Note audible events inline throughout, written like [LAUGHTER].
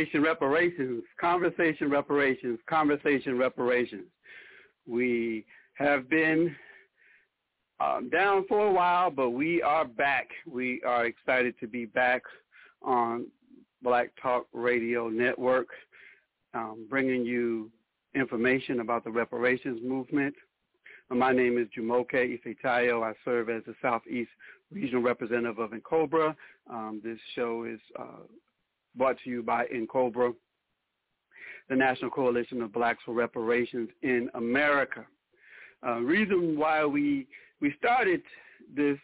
Conversation reparations, conversation reparations, conversation reparations. We have been um, down for a while, but we are back. We are excited to be back on Black Talk Radio Network. um, bringing you information about the reparations movement. My name is Jumoke Ifetayo. I serve as the Southeast Regional Representative of NCOBRA. Um, this show is uh, brought to you by NCOBRA, the National Coalition of Blacks for Reparations in America. Uh, reason why we we started this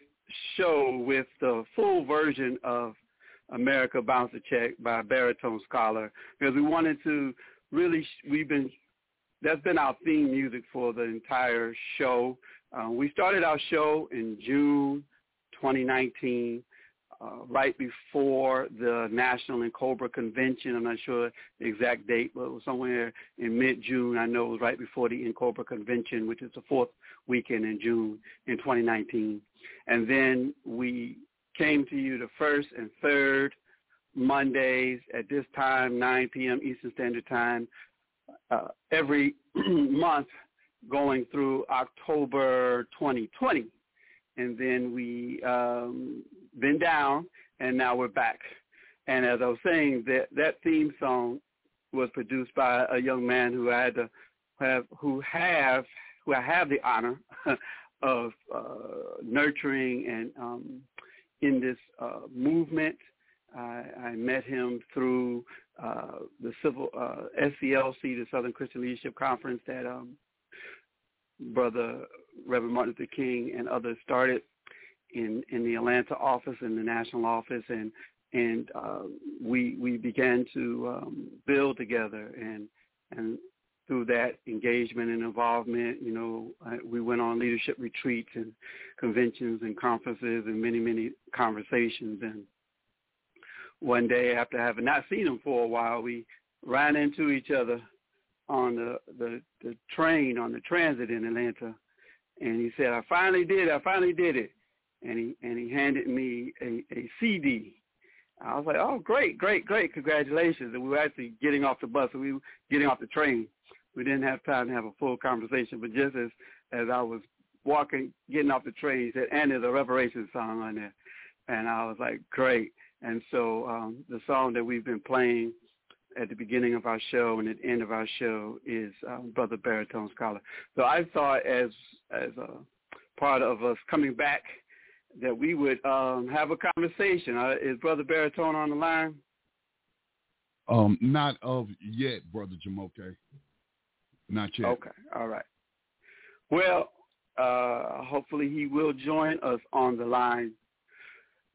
show with the full version of America Bounce Check by a baritone scholar because we wanted to really we've been that's been our theme music for the entire show. Uh, we started our show in June 2019, uh, right before the National NCOBRA Convention. I'm not sure the exact date, but it was somewhere in mid-June. I know it was right before the NCOBRA Convention, which is the fourth weekend in June in 2019. And then we came to you the first and third Mondays at this time, 9 p.m. Eastern Standard Time, uh, every [CLEARS THROAT] month going through October 2020. And then we um, been down, and now we're back. And as I was saying, that that theme song was produced by a young man who I had to have, who have, who I have the honor [LAUGHS] of uh, nurturing and um, in this uh, movement. I, I met him through uh, the civil uh, SCLC, the Southern Christian Leadership Conference that um, Brother Reverend Martin Luther King and others started in in the Atlanta office and the national office, and and uh, we we began to um, build together, and and through that engagement and involvement, you know, we went on leadership retreats and conventions and conferences and many many conversations, and one day after having not seen him for a while, we ran into each other on the, the, the train, on the transit in Atlanta. And he said, I finally did. I finally did it. And he, and he handed me a, a CD. I was like, oh, great, great, great. Congratulations. And we were actually getting off the bus. we were getting off the train. We didn't have time to have a full conversation. But just as, as I was walking, getting off the train, he said, and there's a reparation song on there. And I was like, great. And so um, the song that we've been playing at the beginning of our show and at the end of our show is um, Brother Baritone Scholar. So I thought as as a part of us coming back that we would um, have a conversation. Uh, is Brother Baritone on the line? Um, not of yet, Brother Jamoke. Not yet. Okay, all right. Well, uh, hopefully he will join us on the line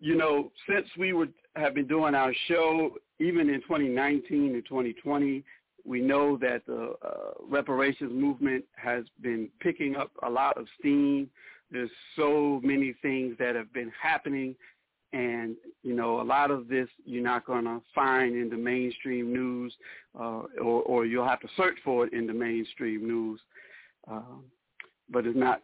you know, since we would have been doing our show, even in 2019 and 2020, we know that the uh, reparations movement has been picking up a lot of steam. There's so many things that have been happening, and you know, a lot of this you're not going to find in the mainstream news, uh, or, or you'll have to search for it in the mainstream news. Um, but it's not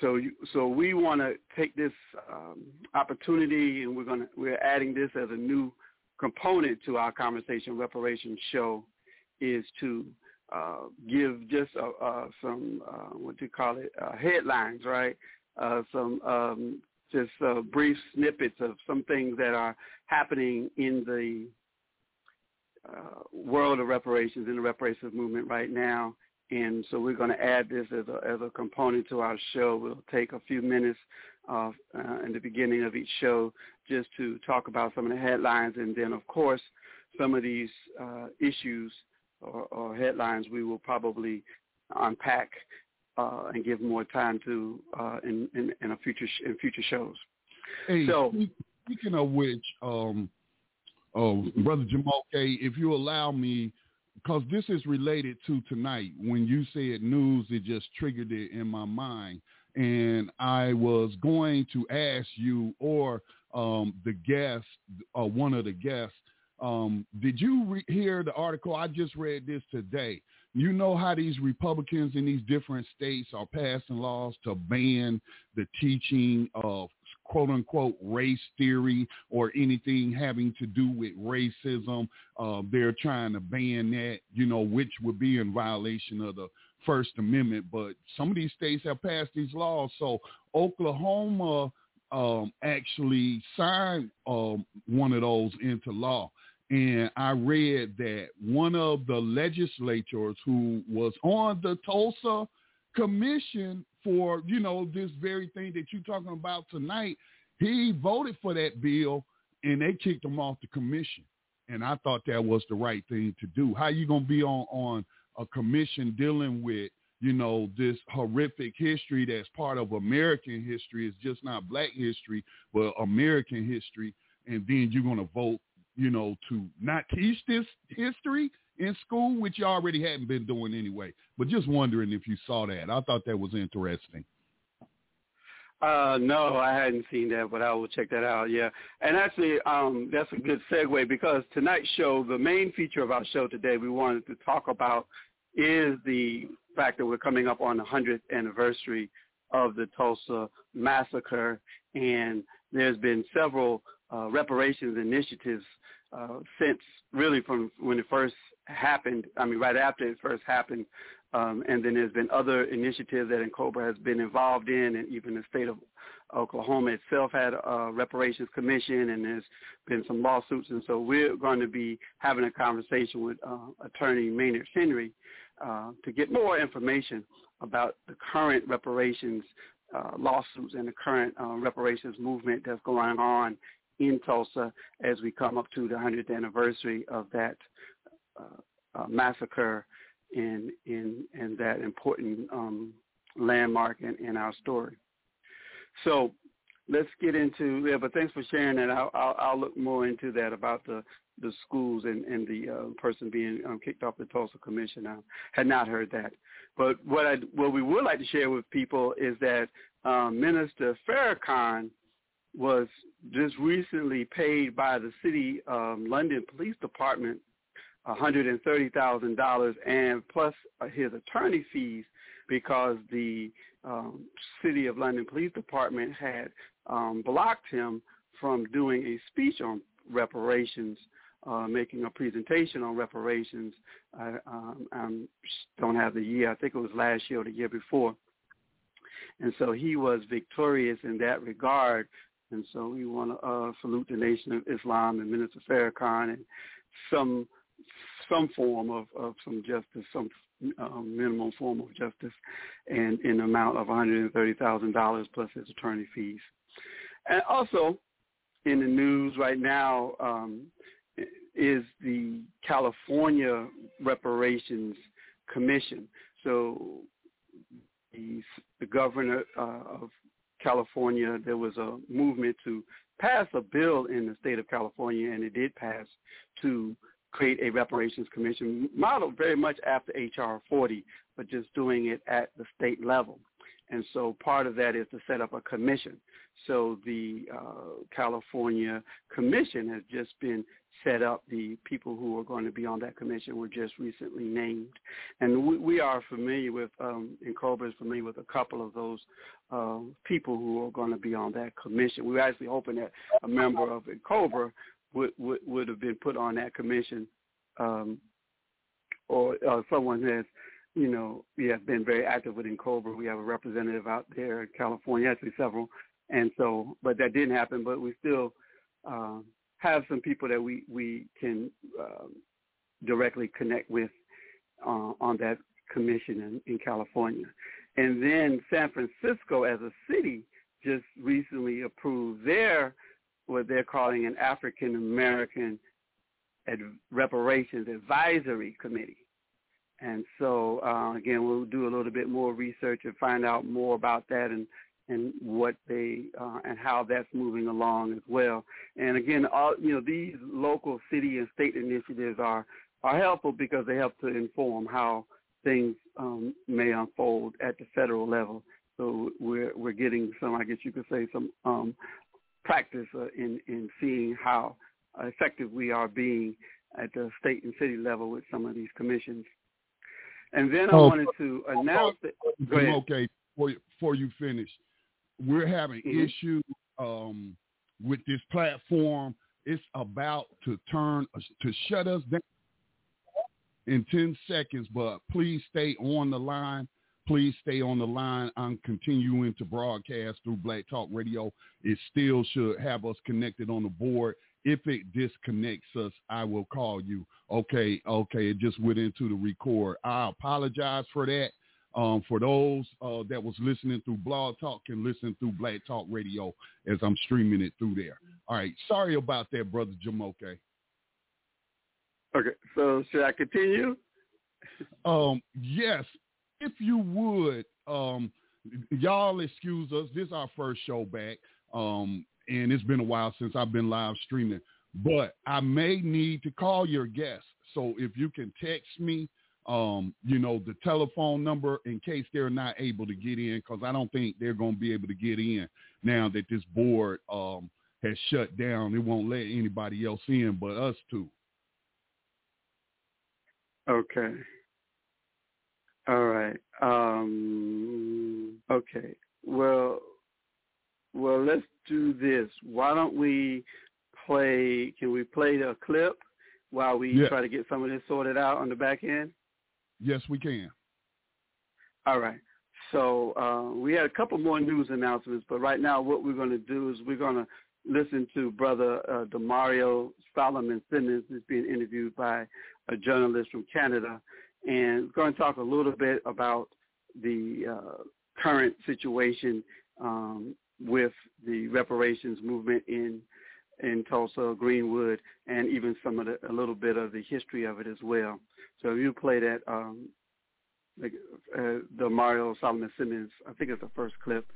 so you, so we want to take this um, opportunity, and we're gonna we're adding this as a new component to our conversation reparations show, is to uh, give just uh, uh, some uh, what do you call it headlines, right? Some um, just brief snippets of some things that are happening in the world of reparations in the reparations movement right now and so we're going to add this as a, as a component to our show. We'll take a few minutes uh, uh, in the beginning of each show just to talk about some of the headlines, and then of course some of these uh, issues or, or, headlines we will probably unpack uh, and give more time to uh, in, in, in, a future sh- in future shows. Hey, so speaking of which, um, oh, brother Jamal K, if you allow me because this is related to tonight. When you said news, it just triggered it in my mind. And I was going to ask you or um, the guest, uh, one of the guests, um, did you re- hear the article? I just read this today. You know how these Republicans in these different states are passing laws to ban the teaching of quote unquote race theory or anything having to do with racism. Uh, they're trying to ban that, you know, which would be in violation of the First Amendment. But some of these states have passed these laws. So Oklahoma um, actually signed um, one of those into law. and I read that one of the legislators who was on the Tulsa commission for, you know, this very thing that you're talking about tonight, he voted for that bill and they kicked him off the commission. And I thought that was the right thing to do. How you going to be on, on a commission dealing with, you know, this horrific history that's part of American history. It's just not black history, but American history. And then you're going to vote, you know, to not teach this history in school, which you already hadn't been doing anyway. But just wondering if you saw that. I thought that was interesting. Uh, no, I hadn't seen that, but I will check that out. Yeah, and actually, um, that's a good segue because tonight's show, the main feature of our show today, we wanted to talk about is the fact that we're coming up on the 100th anniversary of the Tulsa massacre, and there's been several uh, reparations initiatives uh, since really from when it first happened. I mean, right after it first happened, um, and then there's been other initiatives that NCOBRA has been involved in, and even the state of Oklahoma itself had a reparations commission, and there's been some lawsuits. And so we're going to be having a conversation with uh, Attorney Maynard Henry uh, to get more information about the current reparations uh, lawsuits and the current uh, reparations movement that's going on in Tulsa as we come up to the 100th anniversary of that uh, uh, massacre in in in that important um, landmark in, in our story. So let's get into yeah. But thanks for sharing that. I'll, I'll, I'll look more into that about the the schools and and the uh, person being um, kicked off the Tulsa Commission. I had not heard that. But what I what we would like to share with people is that um, Minister Farrakhan was just recently paid by the city um, London Police Department $130,000 and plus his attorney fees because the um, City of London Police Department had um, blocked him from doing a speech on reparations, uh, making a presentation on reparations. I, um, I don't have the year. I think it was last year or the year before. And so he was victorious in that regard. And so we want to uh, salute the Nation of Islam and Minister Farrakhan and some some form of, of some justice, some um, minimum form of justice, and an amount of $130,000 plus his attorney fees. And also in the news right now um, is the California Reparations Commission. So the, the governor uh, of California, there was a movement to pass a bill in the state of California, and it did pass to create a reparations commission modeled very much after H.R. 40, but just doing it at the state level. And so part of that is to set up a commission. So the uh, California Commission has just been set up. The people who are going to be on that commission were just recently named. And we, we are familiar with, um, NCOBRA is familiar with a couple of those uh, people who are going to be on that commission. We're actually hoping that a member of NCOBRA would, would, would have been put on that commission um, or uh, someone has, you know, we have been very active within NCOBRA. We have a representative out there in California, actually several. And so, but that didn't happen, but we still um, have some people that we, we can um, directly connect with uh, on that commission in, in California. And then San Francisco as a city just recently approved their what they're calling an African American Ad- Reparations Advisory Committee. And so uh, again, we'll do a little bit more research and find out more about that and and what they uh, and how that's moving along as well. And again, all you know, these local city and state initiatives are are helpful because they help to inform how things um, may unfold at the federal level. So we're we're getting some, I guess you could say, some um, practice uh, in in seeing how effective we are being at the state and city level with some of these commissions. And then I oh, wanted to announce that. Okay, before you, before you finish, we're having mm-hmm. issues um, with this platform. It's about to turn to shut us down in 10 seconds, but please stay on the line. Please stay on the line. I'm continuing to broadcast through Black Talk Radio. It still should have us connected on the board if it disconnects us, I will call you. Okay, okay, it just went into the record. I apologize for that. Um, for those uh, that was listening through Blog Talk and listen through Black Talk Radio as I'm streaming it through there. All right, sorry about that, brother Jamoke. Okay, so should I continue? Um, yes, if you would. Um, y'all excuse us. This is our first show back. Um, and it's been a while since I've been live streaming. But I may need to call your guests. So if you can text me, um, you know, the telephone number in case they're not able to get in, because I don't think they're going to be able to get in now that this board um, has shut down. It won't let anybody else in but us two. Okay. All right. Um, okay. Well, well, let's do this. Why don't we play? Can we play the clip while we yeah. try to get some of this sorted out on the back end? Yes, we can. All right. So uh, we had a couple more news announcements, but right now what we're going to do is we're going to listen to Brother uh, Damario Solomon Simmons, who's being interviewed by a journalist from Canada, and we're going to talk a little bit about the uh, current situation um, with the reparations movement in in Tulsa, Greenwood, and even some of the a little bit of the history of it as well. So if you play that, um, uh, Damario Solomon Simmons, I think it's the first clip.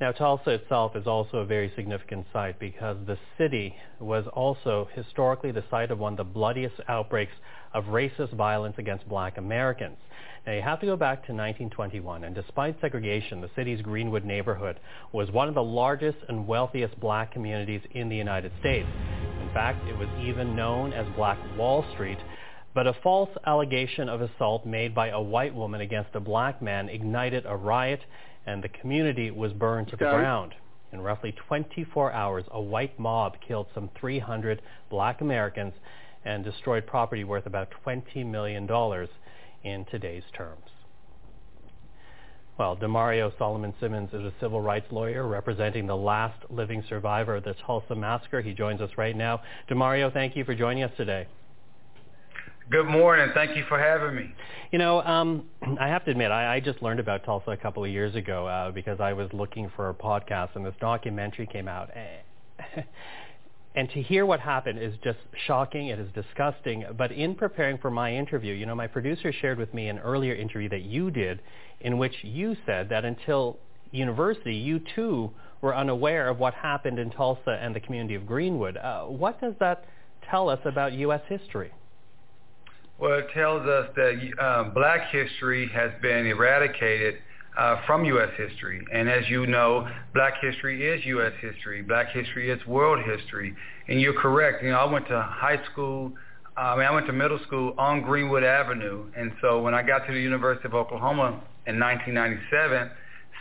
Now, Tulsa itself is also a very significant site because the city was also historically the site of one of the bloodiest outbreaks of racist violence against black Americans. Now, you have to go back to 1921, and despite segregation, the city's Greenwood neighborhood was one of the largest and wealthiest black communities in the United States. In fact, it was even known as Black Wall Street, but a false allegation of assault made by a white woman against a black man ignited a riot, and the community was burned to the ground. In roughly 24 hours, a white mob killed some 300 black Americans and destroyed property worth about $20 million in today's terms. Well, Damario Solomon Simmons is a civil rights lawyer representing the last living survivor of the Tulsa massacre. He joins us right now. Damario, thank you for joining us today. Good morning. Thank you for having me. You know, um, [CLEARS THROAT] I have to admit, I, I, just learned about Tulsa a couple of years ago uh, because I was looking for a podcast, and this documentary came out. [LAUGHS] And to hear what happened is just shocking. It is disgusting. But in preparing for my interview, you know, my producer shared with me an earlier interview that you did in which you said that until university, you too were unaware of what happened in Tulsa and the community of Greenwood. Uh, what does that tell us about U.S. history? Well, it tells us that uh, black history has been eradicated uh, from U.S. history. And as you know, black history is U.S. history. Black history is world history. And you're correct. You know, I went to high school, I mean, I went to middle school on Greenwood Avenue. And so when I got to the University of Oklahoma in 1997,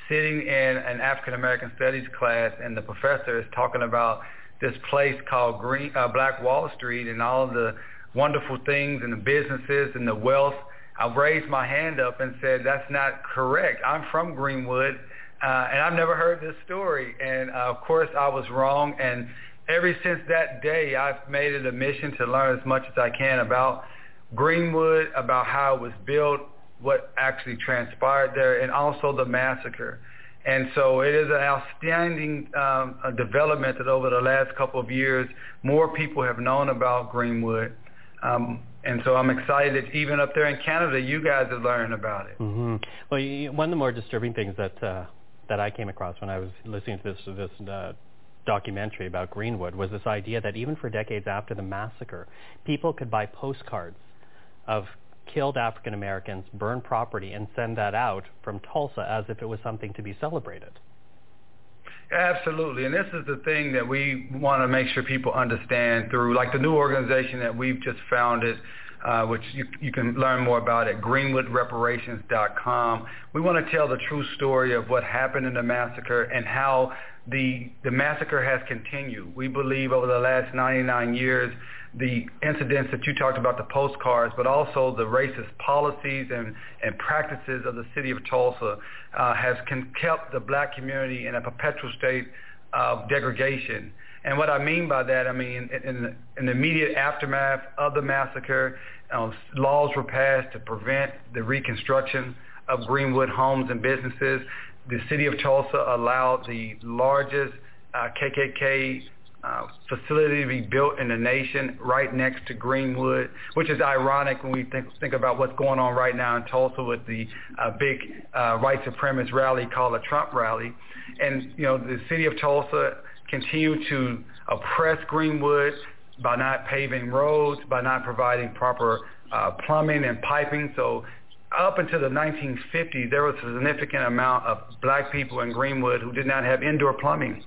sitting in an African American studies class and the professor is talking about this place called Green, uh, Black Wall Street and all the wonderful things and the businesses and the wealth I raised my hand up and said, that's not correct. I'm from Greenwood, uh, and I've never heard this story. And uh, of course, I was wrong. And ever since that day, I've made it a mission to learn as much as I can about Greenwood, about how it was built, what actually transpired there, and also the massacre. And so it is an outstanding um, development that over the last couple of years, more people have known about Greenwood. Um, and so I'm excited. Even up there in Canada, you guys have learned about it. Mm-hmm. Well, one of the more disturbing things that uh, that I came across when I was listening to this this uh, documentary about Greenwood was this idea that even for decades after the massacre, people could buy postcards of killed African Americans, burn property, and send that out from Tulsa as if it was something to be celebrated. Absolutely. And this is the thing that we want to make sure people understand through like the new organization that we've just founded, uh, which you, you can learn more about at greenwoodreparations.com. We want to tell the true story of what happened in the massacre and how the, the massacre has continued. We believe over the last 99 years, the incidents that you talked about, the postcards, but also the racist policies and, and practices of the city of Tulsa uh, has kept the black community in a perpetual state of degradation. And what I mean by that, I mean in, in, the, in the immediate aftermath of the massacre, uh, laws were passed to prevent the reconstruction of Greenwood homes and businesses. The city of Tulsa allowed the largest uh, KKK uh, facility to be built in the nation right next to Greenwood, which is ironic when we think, think about what's going on right now in Tulsa with the uh, big uh, white supremacist rally called the Trump rally. And, you know, the city of Tulsa continued to oppress Greenwood by not paving roads, by not providing proper uh, plumbing and piping. So up until the 1950s, there was a significant amount of black people in Greenwood who did not have indoor plumbing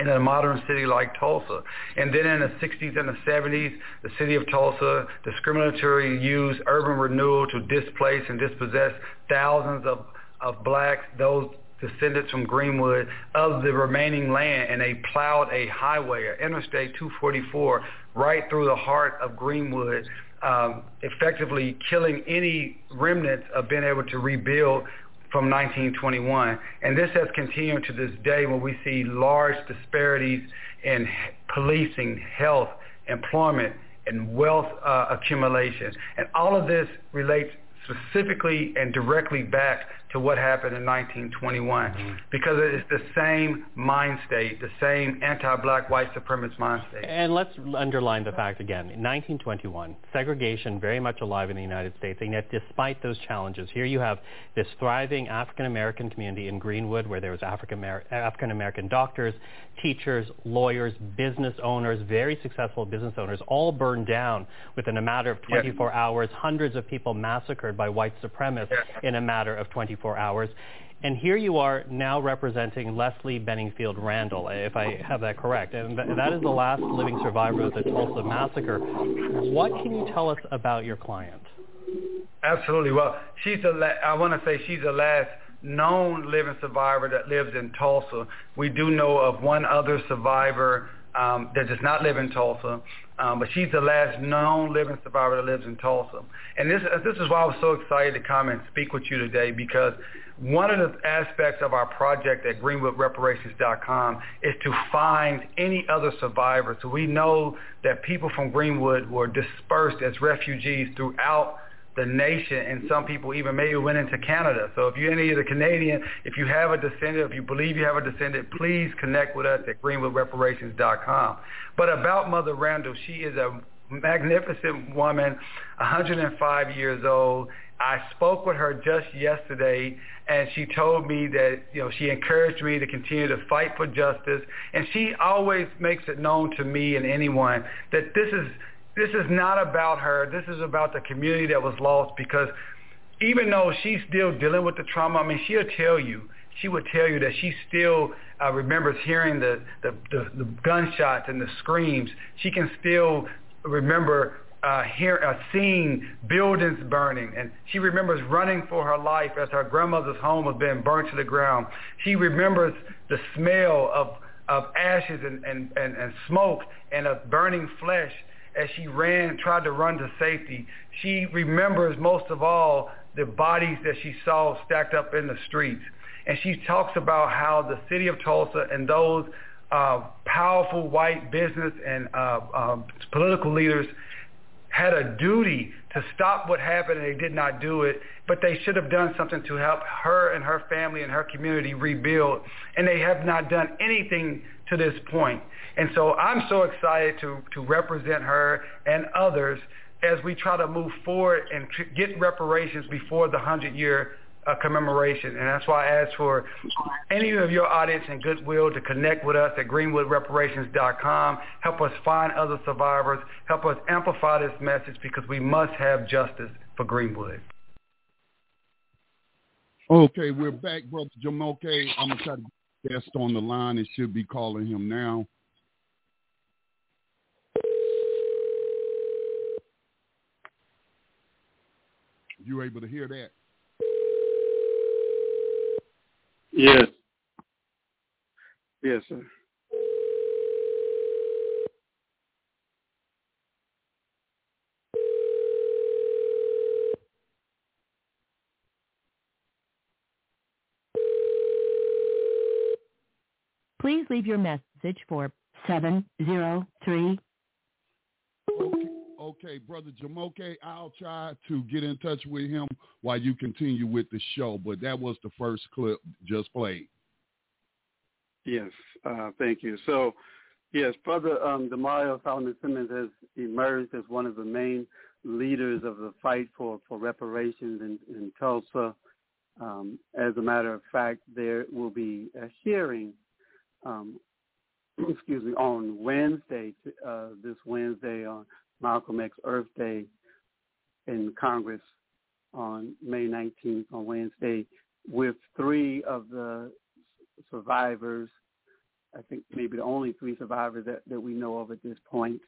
in a modern city like Tulsa. And then in the 60s and the 70s, the city of Tulsa discriminatorily used urban renewal to displace and dispossess thousands of, of blacks, those descendants from Greenwood, of the remaining land, and they plowed a highway, Interstate 244, right through the heart of Greenwood, um, effectively killing any remnants of being able to rebuild from 1921. And this has continued to this day when we see large disparities in policing, health, employment, and wealth uh, accumulation. And all of this relates specifically and directly back to what happened in 1921 mm-hmm. because it's the same mind state, the same anti-black white supremacist mind state. And let's underline the fact again. In 1921, segregation very much alive in the United States, and yet despite those challenges, here you have this thriving African-American community in Greenwood where there was African-American doctors, teachers, lawyers, business owners, very successful business owners, all burned down within a matter of 24 yes. hours, hundreds of people massacred by white supremacists yes. in a matter of 24 hours. And here you are now representing Leslie Benningfield Randle, if I have that correct. And that is the last living survivor of the Tulsa massacre. What can you tell us about your client? Absolutely. Well, she's the la- I want to say she's the last known living survivor that lives in Tulsa. We do know of one other survivor um, that does not live in Tulsa, um, but she's the last known living survivor that lives in Tulsa. And this, this is why I was so excited to come and speak with you today because one of the aspects of our project at greenwoodreparations.com is to find any other survivors. So we know that people from Greenwood were dispersed as refugees throughout the nation, and some people even maybe went into Canada. So if you're any of the Canadian, if you have a descendant, if you believe you have a descendant, please connect with us at greenwoodreparations.com. But about Mother Randle, she is a magnificent woman, 105 years old. I spoke with her just yesterday, and she told me that you know she encouraged me to continue to fight for justice, and she always makes it known to me and anyone that this is this is not about her. This is about the community that was lost because even though she's still dealing with the trauma, I mean, she'll tell you, she would tell you that she still uh, remembers hearing the, the, the, the gunshots and the screams. She can still remember uh, hear, uh, seeing buildings burning, and she remembers running for her life as her grandmother's home was being burnt to the ground. She remembers the smell of, of ashes and, and, and, and smoke and of burning flesh as she ran, tried to run to safety. She remembers most of all the bodies that she saw stacked up in the streets. And she talks about how the city of Tulsa and those uh, powerful white business and uh, uh, political leaders had a duty to stop what happened and they did not do it, but they should have done something to help her and her family and her community rebuild. And they have not done anything to this point. And so I'm so excited to, to represent her and others as we try to move forward and get reparations before the 100-year uh, commemoration. And that's why I ask for any of your audience and goodwill to connect with us at greenwoodreparations.com. Help us find other survivors. Help us amplify this message because we must have justice for Greenwood. Okay, we're back, Brother Jamoke. I'm going to try to get guest on the line and should be calling him now. You able to hear that? Yes. Yes, sir. Please leave your message for seven zero three. Okay, brother Jamoke, I'll try to get in touch with him while you continue with the show. But that was the first clip just played. Yes, uh, thank you. So, yes, brother um, Damario Solomon Simmons has emerged as one of the main leaders of the fight for, for reparations in, in Tulsa. Um, as a matter of fact, there will be a hearing um, [CLEARS THROAT] excuse me, on Wednesday, uh, this Wednesday on Malcolm X Earth Day in Congress on May 19th on Wednesday with three of the survivors, I think maybe the only three survivors that, that we know of at this point,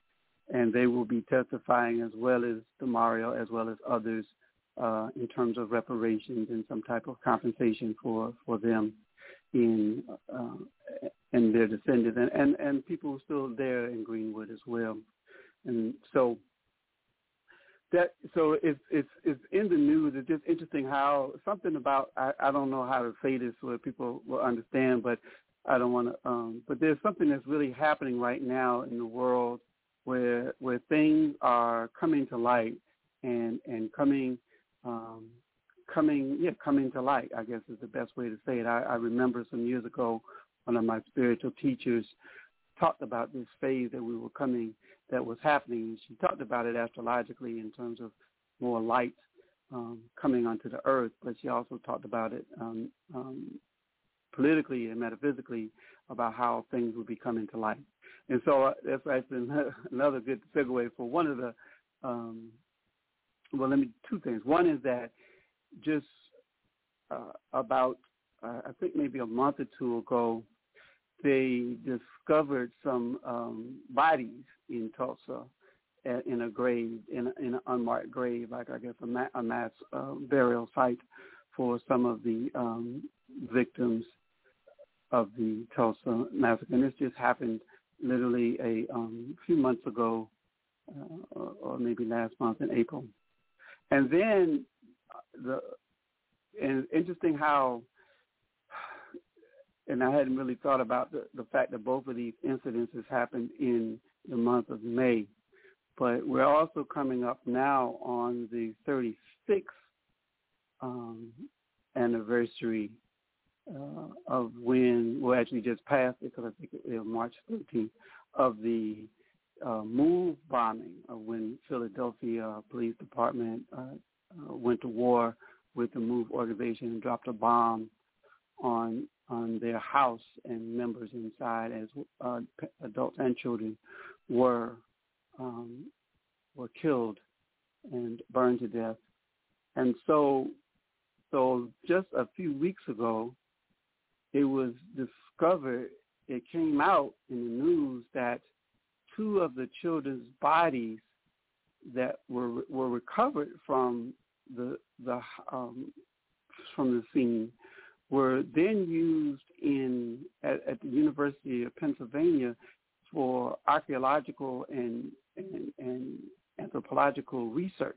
and they will be testifying as well as Damario, as well as others uh, in terms of reparations and some type of compensation for, for them in uh, and their descendants and, and, and people still there in Greenwood as well. And so that so it's it's it's in the news. It's just interesting how something about I, I don't know how to say this so that people will understand, but I don't want to. Um, but there's something that's really happening right now in the world where where things are coming to light and and coming um, coming yeah coming to light. I guess is the best way to say it. I, I remember some years ago one of my spiritual teachers talked about this phase that we were coming, that was happening. She talked about it astrologically in terms of more light um, coming onto the earth, but she also talked about it um, um, politically and metaphysically about how things would be coming to light. And so uh, that's actually [LAUGHS] another good segue for one of the, um, well, let me, two things. One is that just uh, about, uh, I think maybe a month or two ago, they discovered some um, bodies in Tulsa at, in a grave, in, a, in an unmarked grave, like I guess a, ma- a mass uh, burial site for some of the um, victims of the Tulsa massacre. And this just happened literally a um, few months ago, uh, or, or maybe last month in April. And then uh, the and interesting how and I hadn't really thought about the, the fact that both of these incidences happened in the month of May. But we're also coming up now on the 36th um, anniversary uh, of when, well, actually just passed because I think it was March 13th, of the uh, MOVE bombing of when Philadelphia Police Department uh, uh, went to war with the MOVE organization and dropped a bomb on on their house and members inside as uh, adults and children were um, were killed and burned to death. And so so just a few weeks ago it was discovered it came out in the news that two of the children's bodies that were were recovered from the the um, from the scene were then used in at, at the University of Pennsylvania for archaeological and, and, and anthropological research.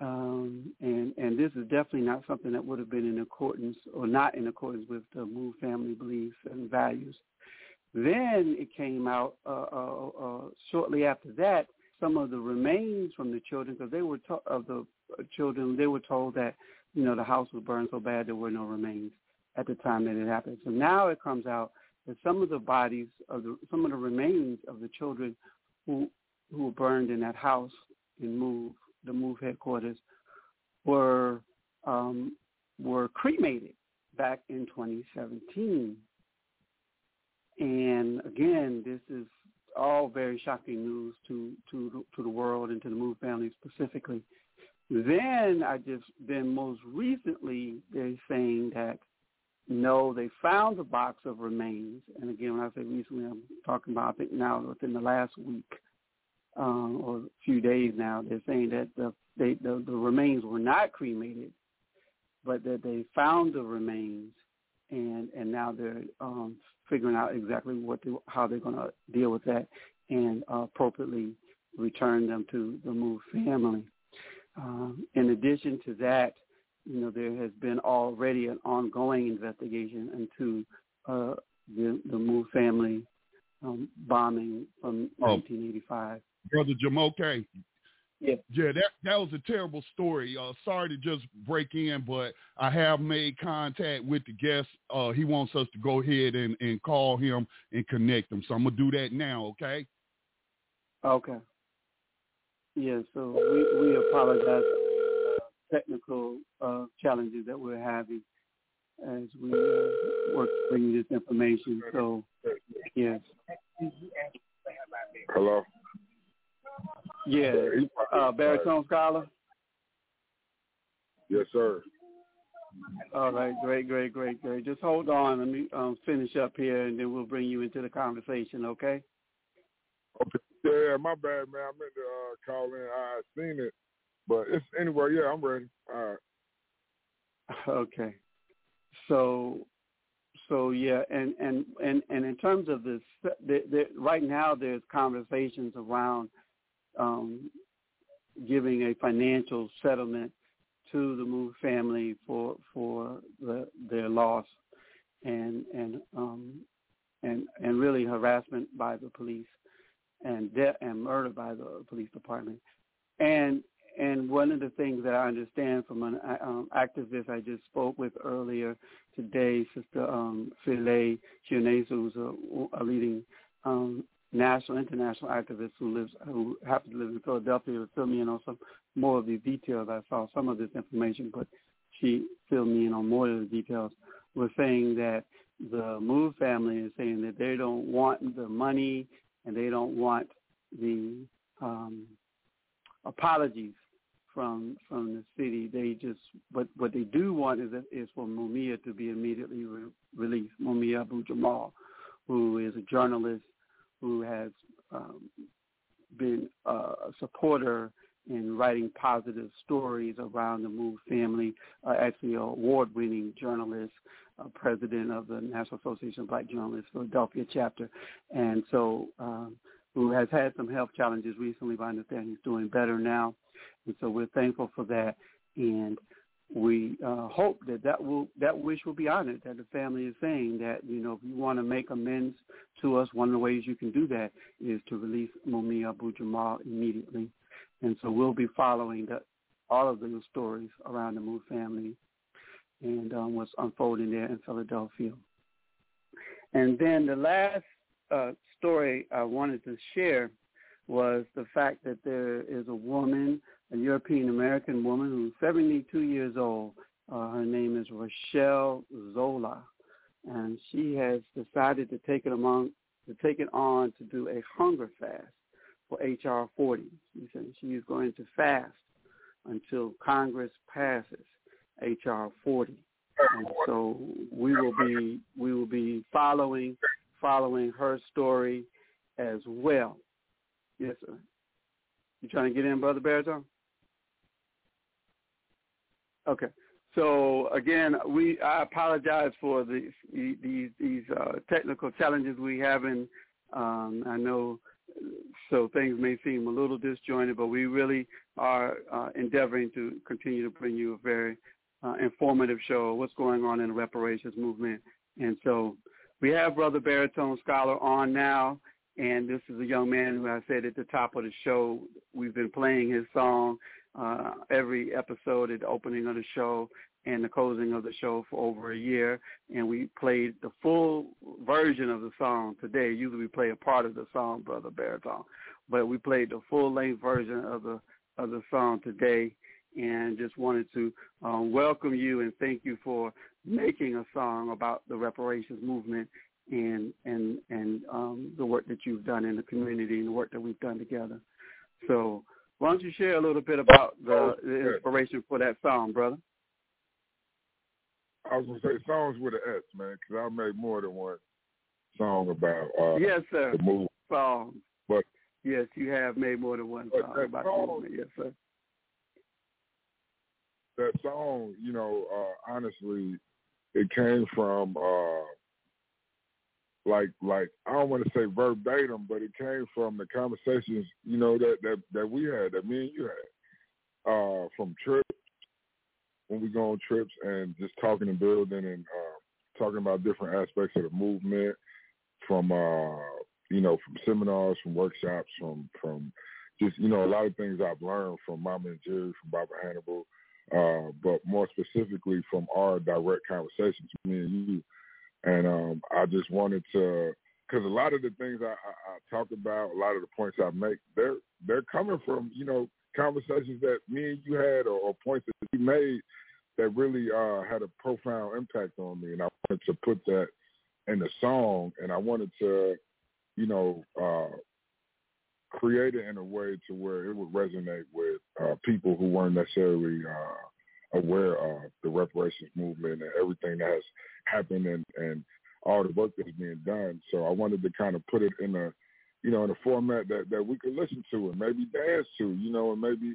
Um, and, and this is definitely not something that would have been in accordance or not in accordance with the Move family beliefs and values. Then it came out uh, uh, uh, shortly after that. Some of the remains from the children, because they were to- of the children, they were told that you know, the house was burned so bad there were no remains at the time that it happened. So now it comes out that some of the bodies of the some of the remains of the children who who were burned in that house in Move the Move headquarters were um, were cremated back in 2017. And again, this is all very shocking news to to to the world and to the Move family specifically. Then I just then most recently they're saying that no, they found the box of remains. And again, when I say recently, I'm talking about I think now within the last week um, or a few days now. They're saying that the they, the, the remains were not cremated, but that they found the remains, and and now they're um, figuring out exactly what they, how they're going to deal with that and uh, appropriately return them to the Move family. Um, in addition to that, you know, there has been already an ongoing investigation into uh, the, the Move family um, bombing from oh. 1985. Brother Jamoke. Yeah. Yeah, that that was a terrible story. Uh, sorry to just break in, but I have made contact with the guest. Uh, he wants us to go ahead and, and call him and connect him. So I'm gonna do that now, okay? Okay. Yeah, so we, we apologize for the technical uh, challenges that we're having as we uh, work to bring this information. So, yes. Hello? Yeah, uh, baritone scholar. Yes, sir. All right, great, great, great, great. Just hold on. Let me um, finish up here, and then we'll bring you into the conversation. Okay? Okay. Yeah, my bad, man. I meant to uh, call in. I seen it, but it's anyway. Yeah, I'm ready. All right. [LAUGHS] Okay. So, so yeah, and and and and in terms of this, the, the, right now there's conversations around um, giving a financial settlement to the Move family for for the, their loss and and um, and and really harassment by the police and death and murder by the police department. And and one of the things that I understand from an um, activist I just spoke with earlier today, Sister um, Phile Chionesu, who's a, a leading um, national, international activist who lives, who happens to live in Philadelphia, to fill me in on some more of the details. I saw some of this information, but she filled me in on more of the details. Was saying that the Move family is saying that they don't want the money and they don't want the um, apologies from from the city. They just but what they do want is is for Mumia to be immediately re- released. Mumia Abu Jamal, who is a journalist who has um, been a supporter in writing positive stories around the Move family, uh, actually an award-winning journalist, uh, president of the National Association of Black Journalists Philadelphia chapter, and so um, who has had some health challenges recently, but I understand he's doing better now, and so we're thankful for that. And we uh, hope that that will that wish will be honored. That the family is saying that you know if you want to make amends to us, one of the ways you can do that is to release Mumia Abu Jamal immediately. And so we'll be following the, all of those stories around the Move family and um, what's unfolding there in Philadelphia. And then the last uh, story I wanted to share was the fact that there is a woman a European American woman who's 72 years old. Uh, her name is Rochelle Zola, and she has decided to take it among to take it on to do a hunger fast for HR 40. She said she is going to fast until Congress passes HR 40. And so we will be we will be following following her story as well. Yes, sir. You trying to get in, brother Baritone? Okay. So again, we I apologize for the, these these uh, technical challenges we have, and um, I know so things may seem a little disjointed, but we really are uh, endeavoring to continue to bring you a very uh, informative show. What's going on in the reparations movement, and so we have Brother Baritone Scholar on now, and this is a young man who I said at the top of the show we've been playing his song uh, every episode at the opening of the show and the closing of the show for over a year. And we played the full version of the song today. Usually we play a part of the song, Brother Baritone. But we played the full length version of the of the song today and just wanted to um, welcome you and thank you for making a song about the reparations movement and and and um, the work that you've done in the community and the work that we've done together. So why don't you share a little bit about the, oh, the inspiration for that song, brother? I was gonna say songs with an S, man, because I made more than one song about uh, yes, sir. the movie. Songs, but yes, you have made more than one song about the movement. Yes, sir. That song, you know, uh, honestly, it came from uh, like like I don't want to say verbatim, but it came from the conversations you know that that that we had, that me and you had, uh, from trips when we go on trips and just talking and building and uh, talking about different aspects of the movement, from uh, you know, from seminars, from workshops, from from just you know a lot of things I've learned from Mama and Jerry, from Barbara Hannibal, uh, but more specifically from our direct conversations, me and you. And um, I just wanted to, because a lot of the things I, I, I talk about, a lot of the points I make, they're they're coming from you know conversations that me and you had, or, or points that you made that really uh, had a profound impact on me. And I wanted to put that in the song, and I wanted to, you know, uh, create it in a way to where it would resonate with uh, people who weren't necessarily uh, aware of the reparations movement and everything that has happened and, and all the work that's being done. So I wanted to kind of put it in a, you know, in a format that, that we could listen to and maybe dance to, you know, and maybe,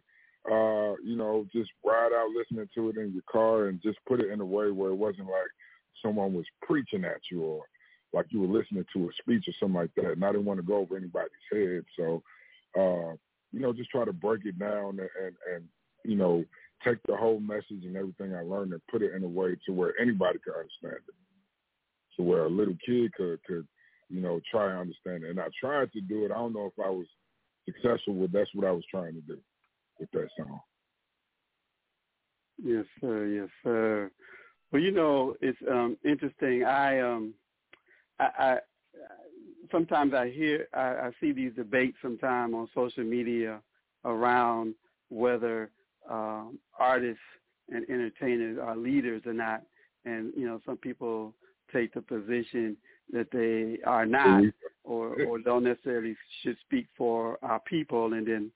uh, you know, just ride out listening to it in your car and just put it in a way where it wasn't like someone was preaching at you or like you were listening to a speech or something like that. And I didn't want to go over anybody's head. So, uh, you know, just try to break it down and, and, you know, take the whole message and everything I learned and put it in a way to where anybody could understand it. So where a little kid could, could, you know, try and understand it. And I tried to do it. I don't know if I was successful but that's what I was trying to do with that song. Yes, sir. Yes, sir. Well, you know, it's um, interesting. I um, I, I sometimes I hear I, I see these debates sometimes on social media around whether um, artists and entertainers are leaders or not, and you know some people take the position that they are not or or don't necessarily should speak for our people, and then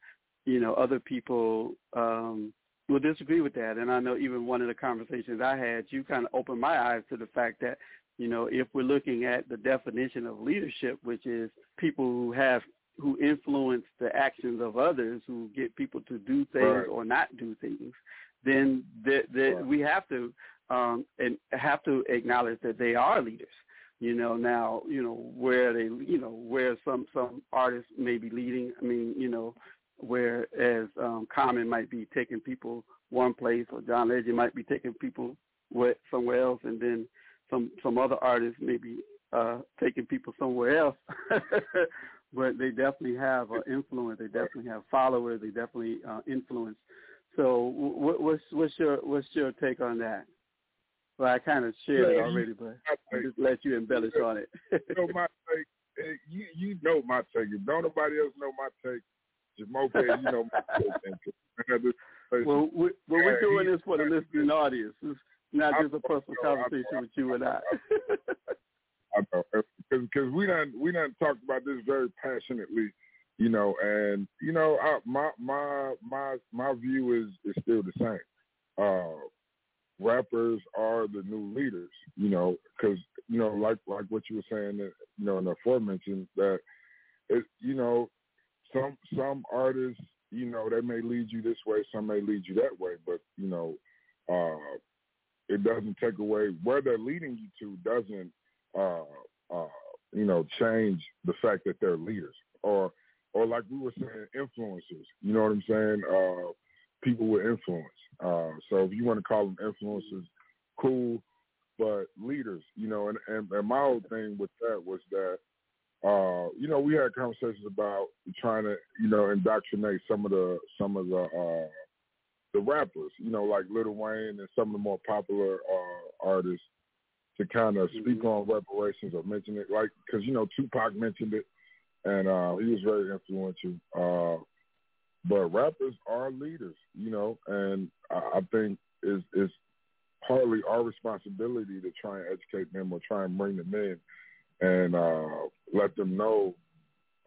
you know other people um, will disagree with that. And I know even one of the conversations I had, you kind of opened my eyes to the fact that you know, if we're looking at the definition of leadership, which is people who have who influence the actions of others, who get people to do things right. or not do things, then the, the, right. we have to um, and have to acknowledge that they are leaders. You know, now you know where they, you know, where some some artists may be leading. I mean, you know, whereas um, Common might be taking people one place, or John Legend might be taking people somewhere else, and then some some other artists maybe uh, taking people somewhere else, [LAUGHS] but they definitely have an influence. They definitely have followers. They definitely uh, influence. So, what, what's what's your what's your take on that? Well, I kind of shared yeah, it already, but I just let you embellish on it. you know my take. You you know my take. If don't nobody else know my take, Jamoke, you know my take. [LAUGHS] well, we, well, we're doing this for the [LAUGHS] listening audience. Not just a personal conversation with you and I. [LAUGHS] I know because because we done we done talked about this very passionately, you know, and you know I, my my my my view is is still the same. Uh, rappers are the new leaders, you know, because you know like like what you were saying, that, you know, in the aforementioned that it you know some some artists you know they may lead you this way, some may lead you that way, but you know. Uh, it doesn't take away where they're leading you to doesn't uh, uh, you know change the fact that they're leaders or or like we were saying influencers. You know what i'm saying? Uh, people with influence. Uh, so if you want to call them influencers cool but leaders you know and, and, and my whole thing with that was that uh, you know we had conversations about trying to you know indoctrinate some of the some of the uh, the rappers, you know, like Lil Wayne and some of the more popular uh, artists to kind of speak mm-hmm. on reparations or mention it, like because you know Tupac mentioned it, and uh, he was very influential. Uh, but rappers are leaders, you know, and I, I think is is partly our responsibility to try and educate them or try and bring them in and uh, let them know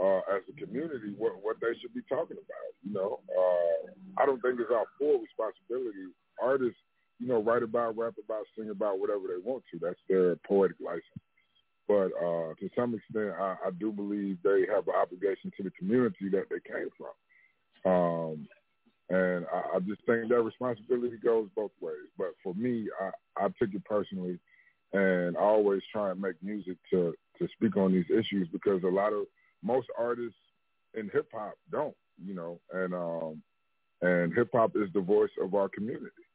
uh, as a community what what they should be talking about. You know, uh, I don't think it's our full responsibility. Artists, you know, write about, rap about, sing about whatever they want to. That's their poetic license. But uh, to some extent, I, I do believe they have an obligation to the community that they came from. Um, and I, I just think that responsibility goes both ways. But for me, I, I took it personally, and I always try and make music to to speak on these issues because a lot of most artists in hip hop don't, you know, and um and hip hop is the voice of our community,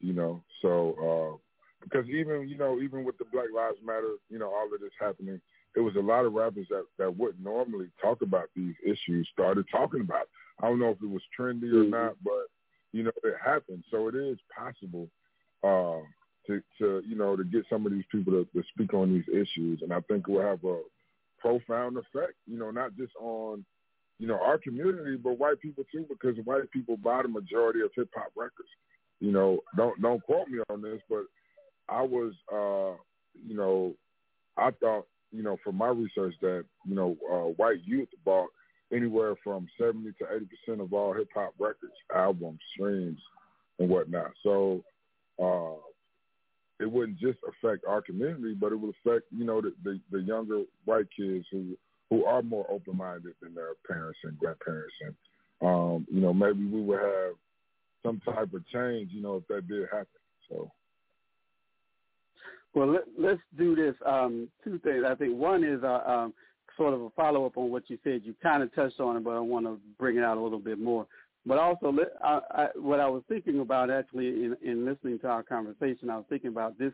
you know. So uh because even you know even with the Black Lives Matter, you know, all of this happening, it was a lot of rappers that that wouldn't normally talk about these issues started talking about. It. I don't know if it was trendy or mm-hmm. not, but you know it happened. So it is possible uh, to to you know to get some of these people to, to speak on these issues, and I think we'll have a profound effect. You know, not just on you know our community, but white people too, because white people buy the majority of hip hop records. You know, don't don't quote me on this, but I was, uh, you know, I thought, you know, from my research that you know, uh, white youth bought anywhere from seventy to eighty percent of all hip hop records, albums, streams, and whatnot. So uh, it wouldn't just affect our community, but it would affect, you know, the, the, the younger white kids who who are more open minded than their parents and grandparents, and um, you know, maybe we would have some type of change, you know, if that did happen. So. Well, let, let's do this. Um, two things. I think one is uh, um, sort of a follow up on what you said. You kind of touched on it, but I want to bring it out a little bit more. But also, I, I, what I was thinking about actually in, in listening to our conversation, I was thinking about this.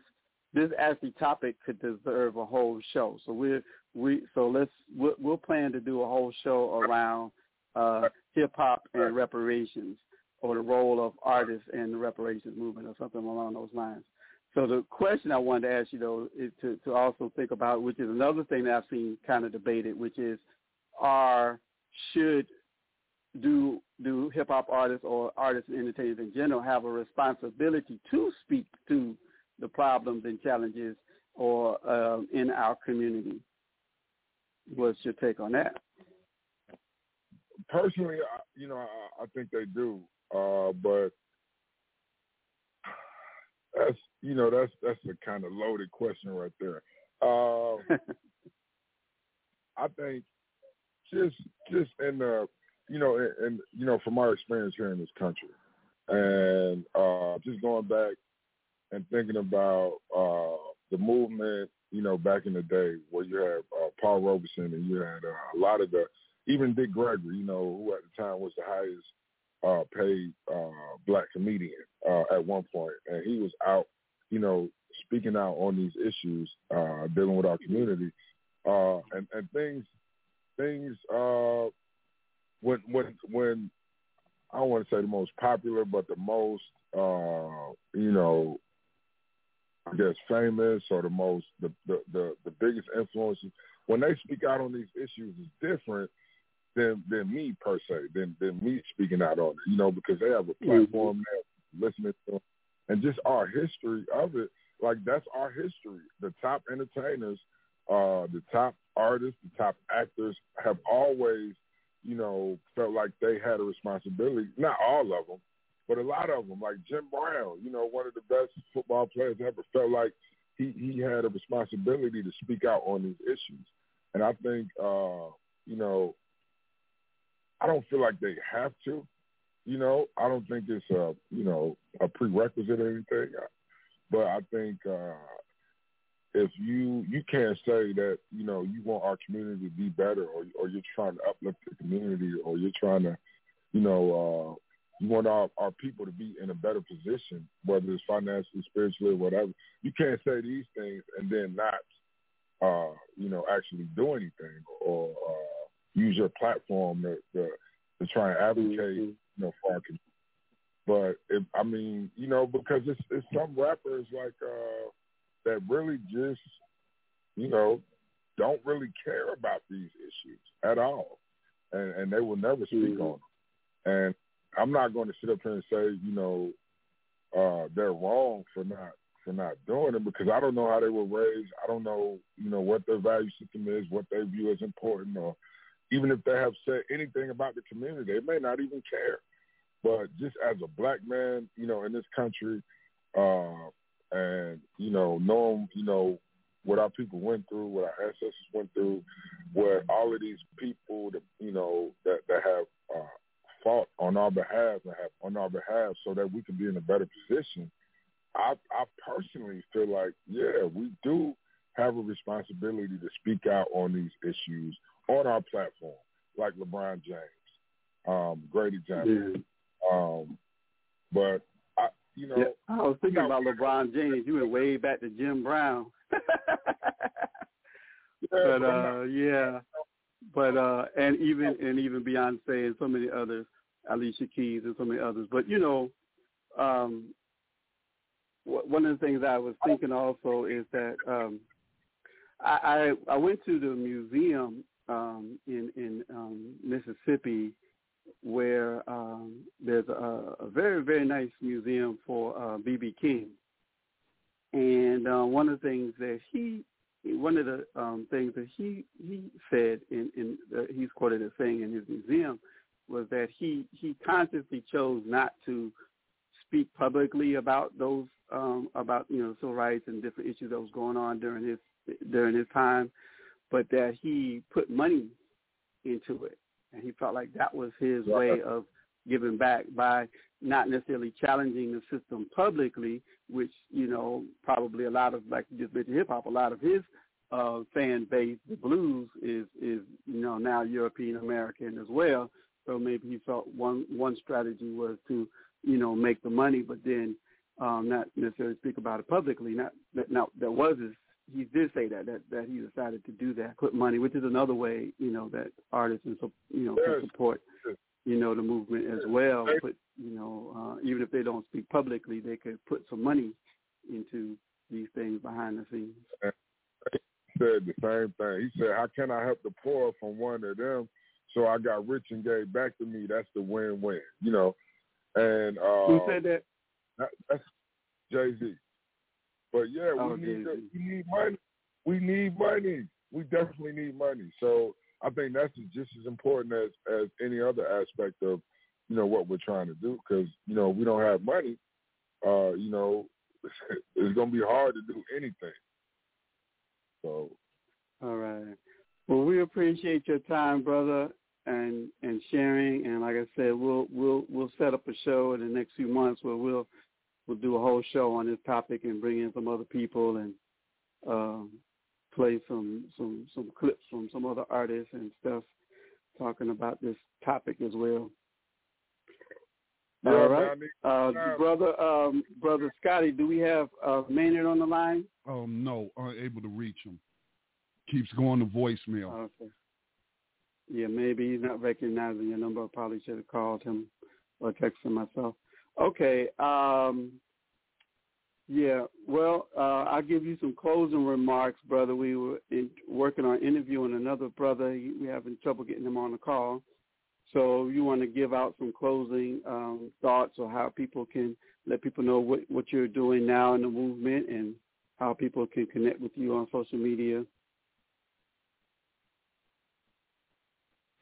This actually topic could deserve a whole show. So we're we so let's we'll, we'll plan to do a whole show around uh, hip hop and reparations, or the role of artists in the reparations movement, or something along those lines. So the question I wanted to ask you though is to, to also think about, which is another thing that I've seen kind of debated, which is, are should do do hip hop artists or artists and entertainers in general have a responsibility to speak to the problems and challenges or um, in our community? What's your take on that? Personally, you know, I, I think they do, uh, but that's you know that's that's a kind of loaded question right there. Uh, [LAUGHS] I think just just in the you know and, and, you know from our experience here in this country, and uh, just going back and thinking about uh, the movement, you know, back in the day where you had uh, Paul Robeson and you had uh, a lot of the even Dick Gregory, you know, who at the time was the highest uh, paid uh, black comedian uh, at one point, and he was out, you know, speaking out on these issues, uh, dealing with our community, uh, and and things, things. Uh, when when when I don't want to say the most popular, but the most, uh, you know, I guess famous or the most the the the, the biggest influences when they speak out on these issues is different than than me per se, than than me speaking out on it. You know, because they have a mm-hmm. platform mm-hmm. listening to, them. and just our history of it. Like that's our history. The top entertainers, uh, the top artists, the top actors have always, you know, felt like they had a responsibility. Not all of them, but a lot of them. Like Jim Brown, you know, one of the best football players ever, felt like he he had a responsibility to speak out on these issues. And I think, uh, you know, I don't feel like they have to. You know, I don't think it's a you know a prerequisite or anything. But I think uh, if you you can't say that you know you want our community to be better, or or you're trying to uplift the community, or you're trying to, you know, uh, you want our, our people to be in a better position, whether it's financially, spiritually, whatever. You can't say these things and then not, uh, you know, actually do anything or uh, use your platform to to, to try and advocate, mm-hmm. you know, for our community. But if, I mean, you know, because it's it's some rappers like uh that really just, you know, don't really care about these issues at all, and and they will never speak mm-hmm. on them. And I'm not going to sit up here and say, you know, uh, they're wrong for not for not doing it because I don't know how they were raised. I don't know, you know, what their value system is, what they view as important, or even if they have said anything about the community, they may not even care. But just as a black man, you know, in this country, uh, and you know, knowing, you know, what our people went through, what our ancestors went through, what all of these people, that you know, that that have uh, fought on our behalf and have on our behalf, so that we can be in a better position. I, I personally feel like, yeah, we do have a responsibility to speak out on these issues on our platform, like LeBron James. Um, great example. Yeah. Um, but you know, yeah, I was thinking about LeBron James. You went way back to Jim Brown. [LAUGHS] but uh, yeah, but uh, and even and even Beyonce and so many others, Alicia Keys and so many others. But you know, um, one of the things I was thinking also is that um, I, I I went to the museum um, in in um, Mississippi where um, there's a, a very very nice museum for BB uh, King, and uh, one of the things that he one of the um, things that he he said in, in uh, he's quoted as saying in his museum was that he he consciously chose not to speak publicly about those um, about you know civil rights and different issues that was going on during his during his time, but that he put money into it, and he felt like that was his way of giving back by not necessarily challenging the system publicly, which you know probably a lot of like you just mentioned hip hop, a lot of his uh, fan base, the blues is is you know now European American as well. So maybe he felt one one strategy was to you know make the money, but then um, not necessarily speak about it publicly. Not that now that was his he did say that that that he decided to do that, put money, which is another way you know that artists and so you know can support you know the movement as well. But you know uh, even if they don't speak publicly, they could put some money into these things behind the scenes. Said the same thing. He said, "How can I help the poor from one of them?" So I got rich and gave back to me. That's the win-win, you know. And uh, who said that? that that's Jay Z. But yeah, oh, we need we need money. We need money. We definitely need money. So I think that's just as important as as any other aspect of you know what we're trying to do. Because you know we don't have money. Uh, you know, [LAUGHS] it's gonna be hard to do anything. So. All right. Well, we appreciate your time, brother, and and sharing. And like I said, we'll we'll we'll set up a show in the next few months where we'll we'll do a whole show on this topic and bring in some other people and um, play some some some clips from some other artists and stuff talking about this topic as well. All right, uh, brother, um, brother Scotty, do we have uh, Maynard on the line? Um, no, unable to reach him. Keeps going to voicemail. Okay. Yeah, maybe he's not recognizing your number. I probably should have called him or texted myself. Okay. Um, yeah. Well, uh, I'll give you some closing remarks, brother. We were in, working on interviewing another brother. We are having trouble getting him on the call. So you want to give out some closing um, thoughts or how people can let people know what, what you're doing now in the movement and how people can connect with you on social media.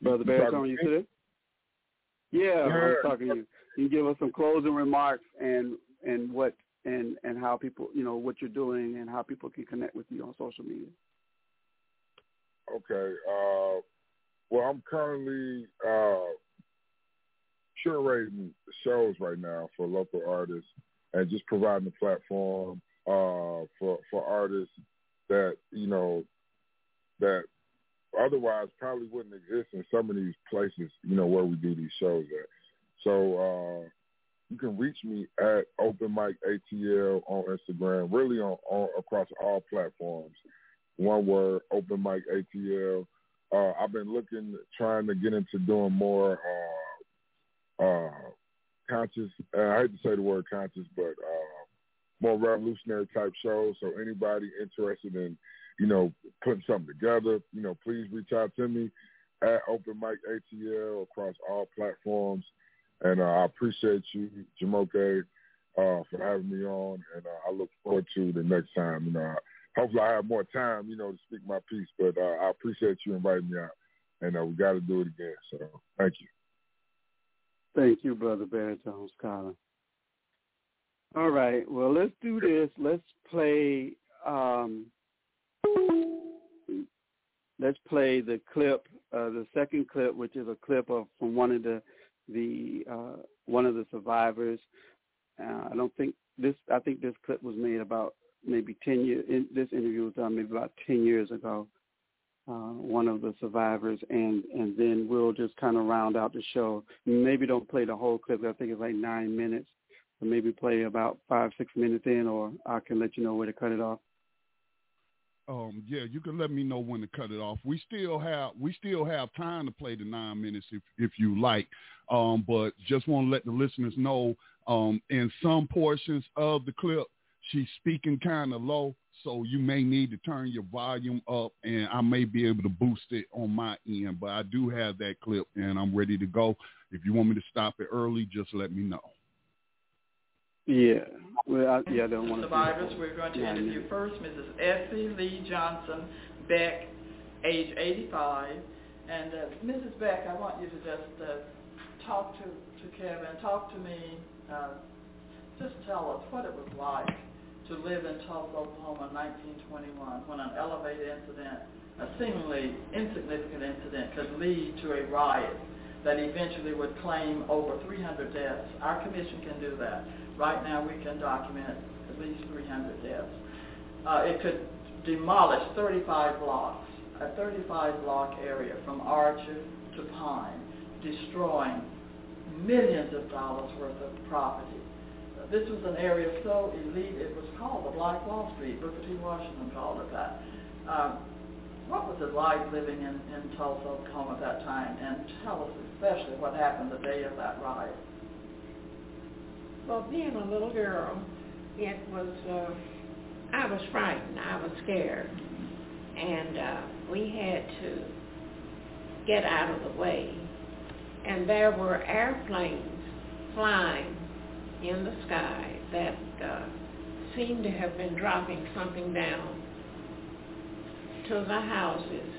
Brother Baritone, you there? Yeah, yeah, I'm talking to you. You give us some closing remarks and and what and and how people you know what you're doing and how people can connect with you on social media. Okay. Uh, well, I'm currently uh, curating shows right now for local artists and just providing a platform uh, for for artists that you know that otherwise probably wouldn't exist in some of these places, you know, where we do these shows at. So uh, you can reach me at Open Mic ATL on Instagram, really on, on across all platforms. One word, Open Mic ATL. Uh, I've been looking, trying to get into doing more uh, uh, conscious. Uh, I hate to say the word conscious, but uh, more revolutionary type shows. So anybody interested in, you know, putting something together, you know, please reach out to me at Open Mic ATL across all platforms. And uh, I appreciate you, Jamoke, uh, for having me on, and uh, I look forward to the next time. You know, hopefully I have more time, you know, to speak my piece. But uh, I appreciate you inviting me out, and uh, we got to do it again. So thank you. Thank you, brother Baritone Scholar. All right, well, let's do this. Let's play. Um, let's play the clip, uh, the second clip, which is a clip of from one of the the uh, one of the survivors. Uh, I don't think this. I think this clip was made about maybe ten years. In, this interview was done maybe about ten years ago. Uh, one of the survivors, and and then we'll just kind of round out the show. Maybe don't play the whole clip. I think it's like nine minutes. Maybe play about five six minutes in, or I can let you know where to cut it off. Um, yeah, you can let me know when to cut it off. We still have we still have time to play the nine minutes if if you like. Um, but just want to let the listeners know um, in some portions of the clip, she's speaking kind of low, so you may need to turn your volume up, and I may be able to boost it on my end. But I do have that clip, and I'm ready to go. If you want me to stop it early, just let me know. Yeah. Well, I, yeah, I don't want to. Survivors, we're going to interview first Mrs. Essie Lee Johnson Beck, age 85. And uh, Mrs. Beck, I want you to just uh, talk to, to Kevin, talk to me, uh, just tell us what it was like to live in Tulsa, Oklahoma in 1921 when an elevated incident, a seemingly insignificant incident, could lead to a riot that eventually would claim over 300 deaths. Our commission can do that. Right now we can document at least 300 deaths. Uh, it could demolish 35 blocks, a 35 block area from Archer to Pine, destroying millions of dollars worth of property. Uh, this was an area so elite, it was called the Black Wall Street. Booker T. Washington called it that. Um, what was it like living in, in Tulsa, Oklahoma at that time? And tell us especially what happened the day of that riot. Well, being a little girl, it was, uh, I was frightened. I was scared. And uh, we had to get out of the way. And there were airplanes flying in the sky that uh, seemed to have been dropping something down to the houses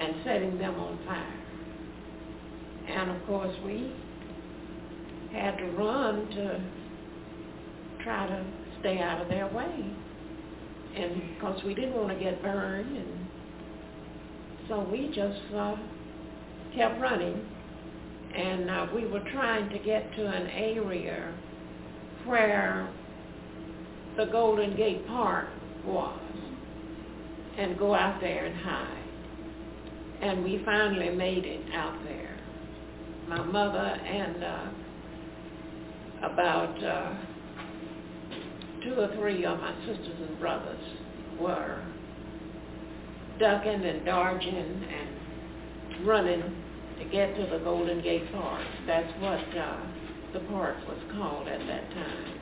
and setting them on fire. And of course we had to run to try to stay out of their way. And because we didn't want to get burned, and so we just uh, kept running. And uh, we were trying to get to an area where the Golden Gate Park was and go out there and hide. And we finally made it out there. My mother and uh, about uh, two or three of my sisters and brothers were ducking and dodging and running to get to the Golden Gate Park. That's what uh, the park was called at that time.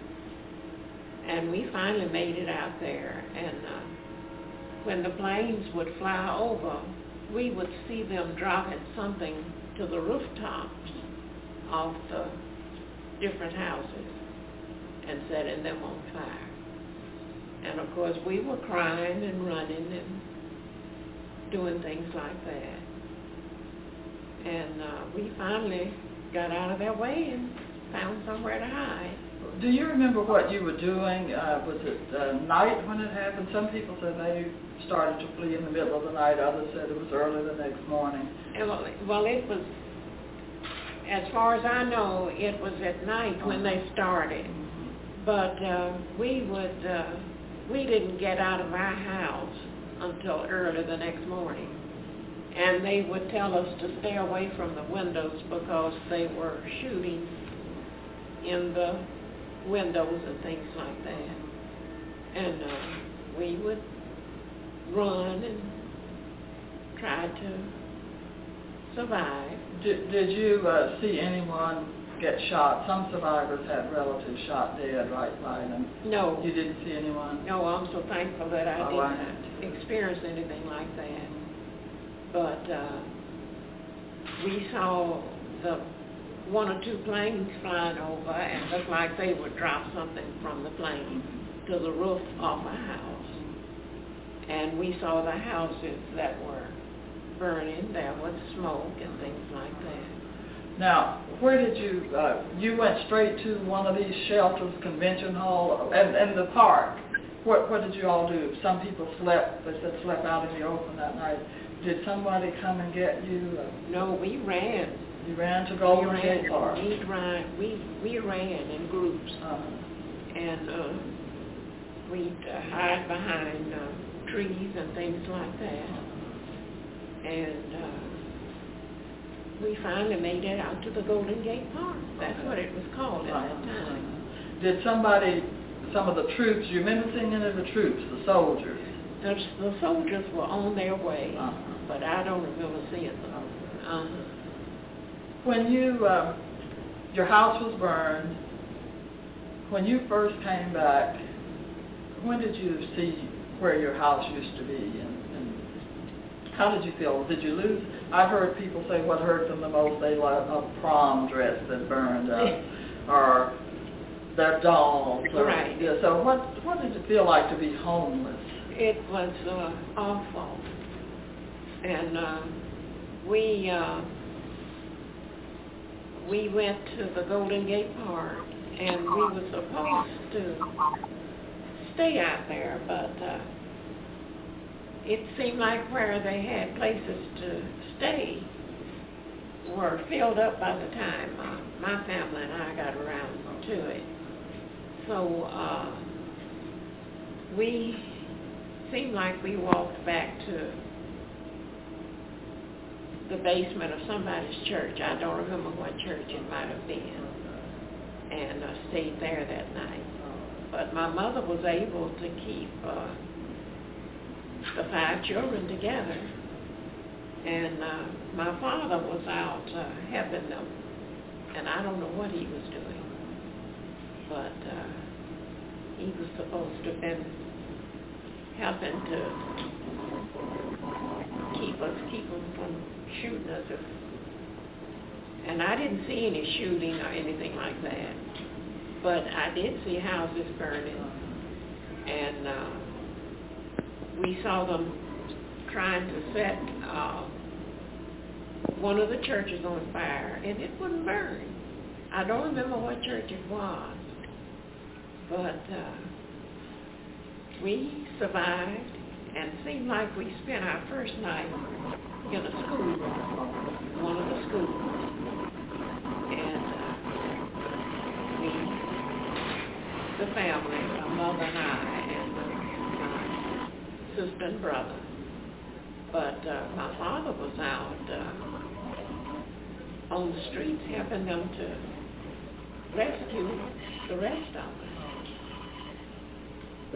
And we finally made it out there. And uh, when the planes would fly over, we would see them dropping something to the rooftops of the different houses and setting them on fire. And of course we were crying and running and doing things like that. And uh, we finally got out of their way and found somewhere to hide. Do you remember what you were doing? Uh, was it uh, night when it happened? Some people said they started to flee in the middle of the night. Others said it was early the next morning. Well, well, it was, as far as I know, it was at night when they started. But uh, we would, uh, we didn't get out of our house until early the next morning. And they would tell us to stay away from the windows because they were shooting in the windows and things like that. And uh, we would run and try to survive. Did, did you uh, see anyone get shot? Some survivors had relatives shot dead right by them. No. You didn't see anyone? No, I'm so thankful that I Oh, didn't experience anything like that. But uh, we saw the one or two planes flying over and looked like they would drop something from the plane to the roof of a house. And we saw the houses that were burning. There was smoke and things like that. Now, where did you, uh, you went straight to one of these shelters, convention hall, and, and the park. What, what did you all do? Some people slept, they said slept out in the open that night. Did somebody come and get you? Uh, No, we ran. You ran to We Golden ran, Gate Park? we ran, we, we ran in groups. Uh, and uh, we'd uh, hide behind uh, trees and things like that. And uh, we finally made it out to the Golden Gate Park. That's what it was called at that time. Did somebody, some of the troops, you remember seeing any of the troops, the soldiers? The, the soldiers were on their way, Uh-huh. but I don't remember seeing them. Uh, When you, uh, your house was burned, when you first came back, when did you see where your house used to be and how did you feel? Did you lose? I've heard people say what hurt them the most, they like a prom dress that burned up [LAUGHS] or their dolls. Or, Right. Yeah, so what, what did it feel like to be homeless? it was uh, awful, and uh, we uh, we went to the Golden Gate Park, and we were supposed to stay out there, but uh, it seemed like where they had places to stay were filled up by the time uh, my family and I got around to it. So uh, we seemed like we walked back to the basement of somebody's church. I don't remember what church it might have been, and uh, stayed there that night. But my mother was able to keep uh, the five children together, and uh, my father was out uh, helping them, and I don't know what he was doing, but uh, he was supposed to have been helping to keep us, keep them from shooting us. And I didn't see any shooting or anything like that, but I did see houses burning, and uh, we saw them trying to set uh, one of the churches on fire, and it wouldn't burn. I don't remember what church it was, but uh, we survived and seemed like we spent our first night in a school, one of the schools. And uh, we, the family, my mother and I, sister and brother. But uh, my father was out uh, on the streets helping them to rescue the rest of us.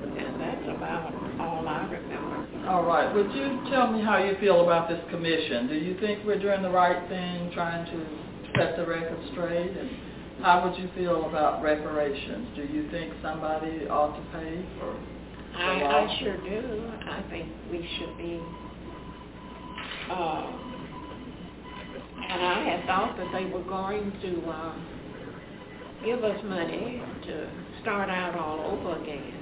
And that's about all I remember. All right, would you tell me how you feel about this commission? Do you think we're doing the right thing, trying to set the record straight? And how would you feel about reparations? Do you think somebody ought to pay for I. I sure do. I think we should be, uh, and I had thought that they were going to, uh, give us money to start out all over again.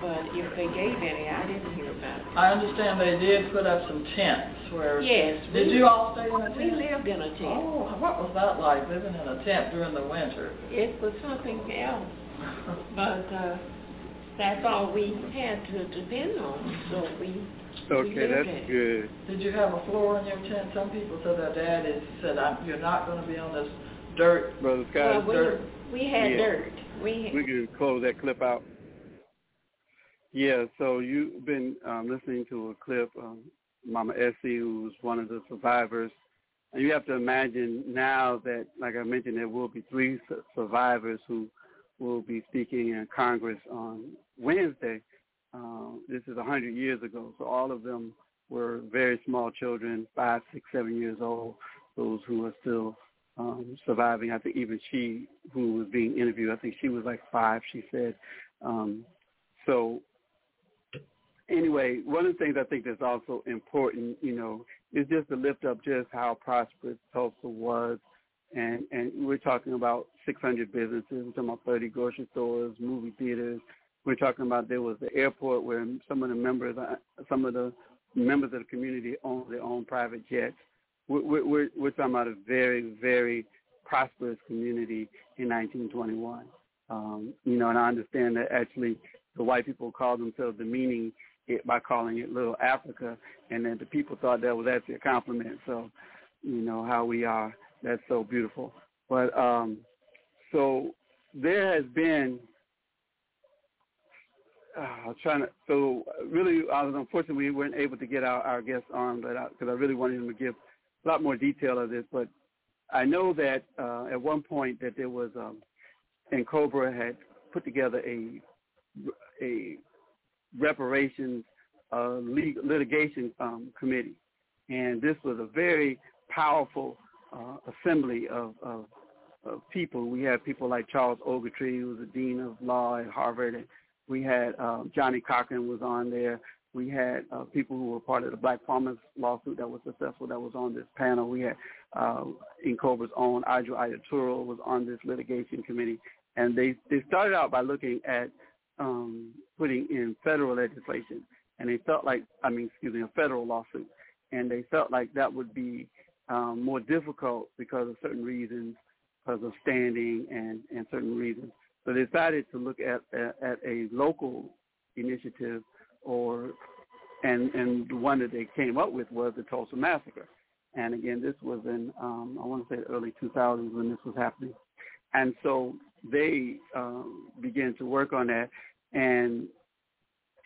But if they gave any, I didn't hear about it. I understand they did put up some tents where... Yes. Did we- you all stay in a tent? We lived in a tent. Oh, what was that like, living in a tent during the winter? It was something else, [LAUGHS] but, uh, that's all we had to depend on, so we, we Okay, lived that's in it. good. Did you have a floor in your tent? Some people said their daddy said, I'm, you're not going to be on this dirt. Brother Scott, we, dirt. we had Yeah. dirt. We, we can close that clip out. Yeah, so you've been um, listening to a clip, um, Mama Essie, who's one of the survivors. And you have to imagine now that, like I mentioned, there will be three su- survivors who will be speaking in Congress on Wednesday. Um, this is a 100 years ago, so all of them were very small children, five, six, seven years old, those who are still um, surviving. I think even she, who was being interviewed, I think she was like five, she said. Um, so anyway, one of the things I think that's also important, you know, is just to lift up just how prosperous Tulsa was. And, and we're talking about 600 businesses. We're talking about 30 grocery stores, movie theaters. We're talking about there was the airport where some of the members, uh, some of the members of the community own their own private jets. We're, we're, we're talking about a very, very prosperous community in 1921. Um, you know, and I understand that actually the white people called themselves demeaning it by calling it Little Africa, and then the people thought that was actually a compliment. So, you know how we are. That's so beautiful. But um, so there has been. Uh, trying to. So really, I was unfortunately we weren't able to get our, our guests on, but because I, I really wanted him to give a lot more detail of this. But I know that uh, at one point that there was, um, NCOBRA had put together a a reparations a litigation um, committee, and this was a very powerful uh, assembly of, of, of people. We had people like Charles Ogletree, who was the dean of law at Harvard, and we had um, Johnnie Cochran was on there. We had uh, people who were part of the Black Farmers lawsuit that was successful that was on this panel. We had uh, NCOBRA's own Adjoa Aiyetoro was on this litigation committee, and they they started out by looking at um, putting in federal legislation, and they felt like I mean excuse me a federal lawsuit, and they felt like that would be um, more difficult because of certain reasons, because of standing and and certain reasons. So they decided to look at at, at a local initiative or and and the one that they came up with was the Tulsa massacre. And again, this was in um, I want to say the early 2000s when this was happening. And so they um, began to work on that, and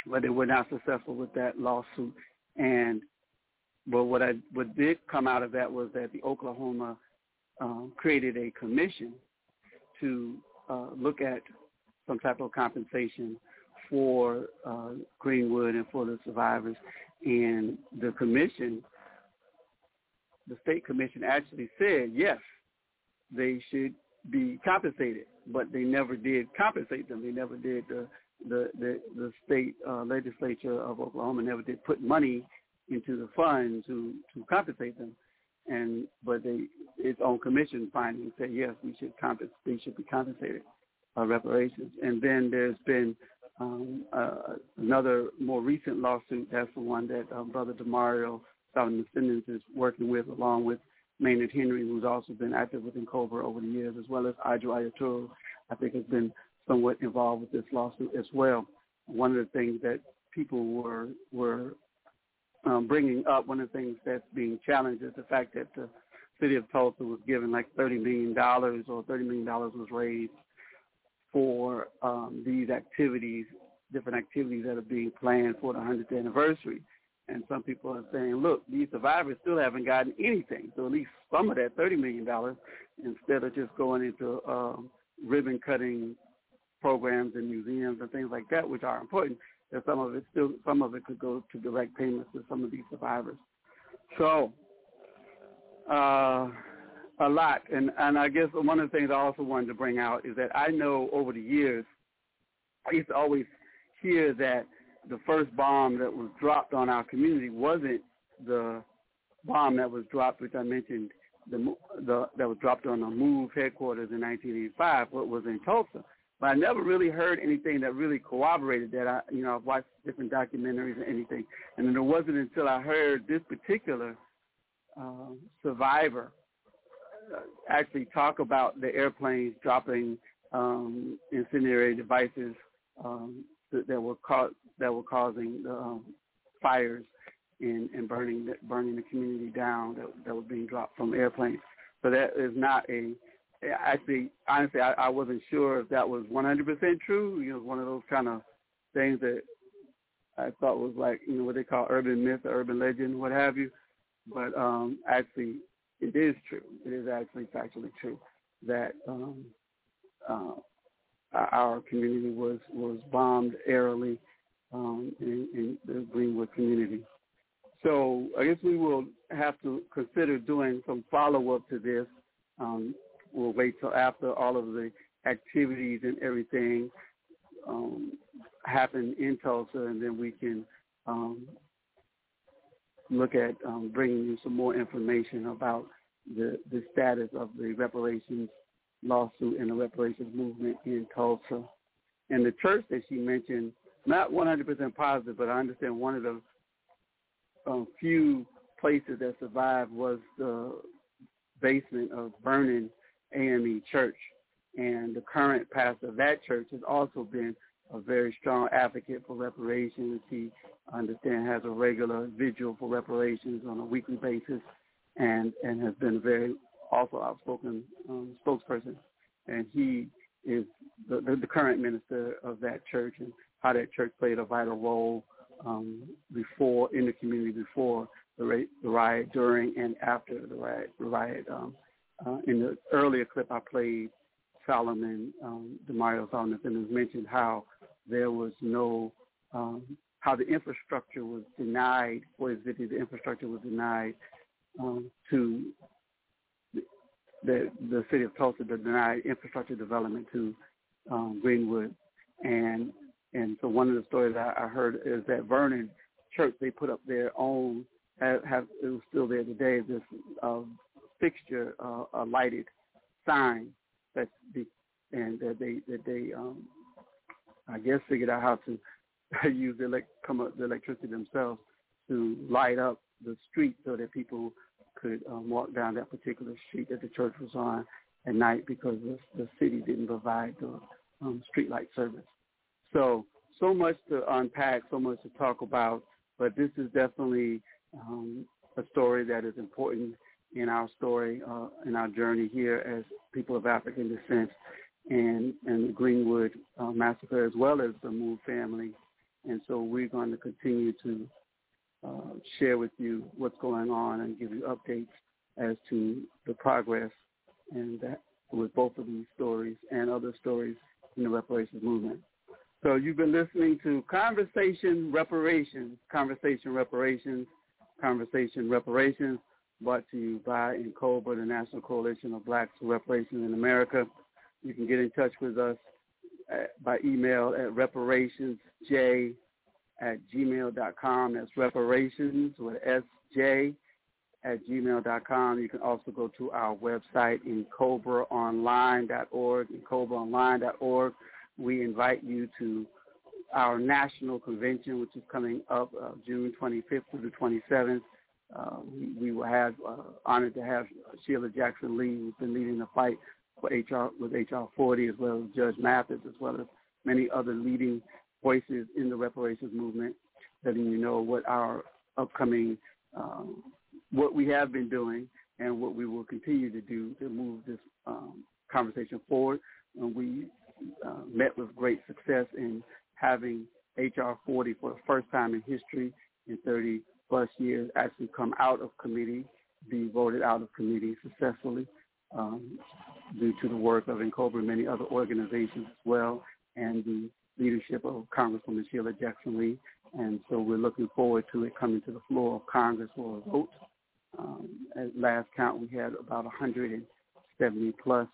but they were not successful with that lawsuit. And but what I what did come out of that was that the Oklahoma um, created a commission to uh, look at some type of compensation for uh, Greenwood and for the survivors. And the commission, the state commission actually said, yes, they should be compensated, but they never did compensate them. They never did the the the, the state uh, legislature of Oklahoma never did put money into the fund to to compensate them. And but they its own commission findings say yes, we should compensate. They should be compensated uh, reparations. And then there's been um, uh, another more recent lawsuit. That's the one that um, Brother Damario Solomon Simmons is working with, along with Maynard Henry, who's also been active within NCOBRA over the years, as well as Adjoa Aiyetoro, I think has been somewhat involved with this lawsuit as well. One of the things that people were were um, bringing up, one of the things that's being challenged is the fact that the city of Tulsa was given like $30 million or $30 million was raised for um, these activities, different activities that are being planned for the 100th anniversary. And some people are saying, look, these survivors still haven't gotten anything. So at least some of that $30 million, instead of just going into um, ribbon cutting programs and museums and things like that, which are important, that some of it still, some of it could go to direct payments to some of these survivors. So, uh, a lot. And and I guess one of the things I also wanted to bring out is that I know over the years, I used to always hear that the first bomb that was dropped on our community wasn't the bomb that was dropped, which I mentioned, the the that was dropped on the MOVE headquarters in 1985. What was in Tulsa. But I never really heard anything that really corroborated that. I, you know, I've watched different documentaries and anything, and then it wasn't until I heard this particular uh, survivor actually talk about the airplanes dropping um, incendiary devices um, that, that, were ca- that were causing um, fires and, and burning burning the community down that, that were being dropped from airplanes. So that is not a actually honestly I, I wasn't sure if that was 100% true. You know, one of those kind of things that I thought was like you know what they call urban myth, or urban legend, what have you. But um, actually, it is true. It is actually factually true that um, uh, our community was was bombed airily um, in, in the Greenwood community. So I guess we will have to consider doing some follow up to this. Um, we'll wait till after all of the activities and everything um, happen in Tulsa, and then we can um, look at um, bringing you some more information about the, the status of the reparations lawsuit and the reparations movement in Tulsa. And the church that she mentioned, not 100% positive, but I understand one of the um, few places that survived was the basement of Vernon AME Church. And the current pastor of that church has also been a very strong advocate for reparations. He, I understand, has a regular vigil for reparations on a weekly basis, and and has been a very also outspoken um, spokesperson. And he is the, the, the current minister of that church, and how that church played a vital role um, before in the community before the, the riot, during and after the riot. The riot. Um, uh, in the earlier clip I played, Solomon, um, Damario Solomon has mentioned how there was no um, how the infrastructure was denied for his city. The infrastructure was denied um, to the the city of Tulsa to deny infrastructure development to um, Greenwood, and and so one of the stories I, I heard is that Vernon Church they put up their own have, have it was still there today this uh, fixture uh, a lighted sign that the and that they that they um, I guess figured out how to [LAUGHS] use the elect come up the electricity themselves to light up the street so that people could um, walk down that particular street that the church was on at night because the, the city didn't provide the um, street service. So so much to unpack, so much to talk about, but this is definitely um, a story that is important in our story, uh, in our journey here as people of African descent, and and the Greenwood uh, massacre as well as the Moore family. And so we're going to continue to uh, share with you what's going on and give you updates as to the progress and that with both of these stories and other stories in the reparations movement. So you've been listening to Conversation Reparations, Conversation Reparations, Conversation Reparations, brought to you by NCOBRA, the National Coalition of Blacks for Reparations in America. You can get in touch with us at, by email at reparationsj at gmail.com. That's reparations with sj at gmail.com. You can also go to our website, ncobraonline.org, ncobraonline.org. We invite you to our national convention, which is coming up uh, June 25th through the 27th. Uh, we, we have uh, honored to have Sheila Jackson Lee, who's been leading the fight for HR with HR 40, as well as Judge Mathis, as well as many other leading voices in the reparations movement, letting you know what our upcoming, um, what we have been doing and what we will continue to do to move this um, conversation forward. And we uh, met with great success in having HR 40 for the first time in history in 30 plus years actually come out of committee, be voted out of committee successfully um, due to the work of NCOBRA and many other organizations as well, and the leadership of Congresswoman Sheila Jackson Lee. And so we're looking forward to it coming to the floor of Congress for a vote. Um, at last count, we had about 170 plus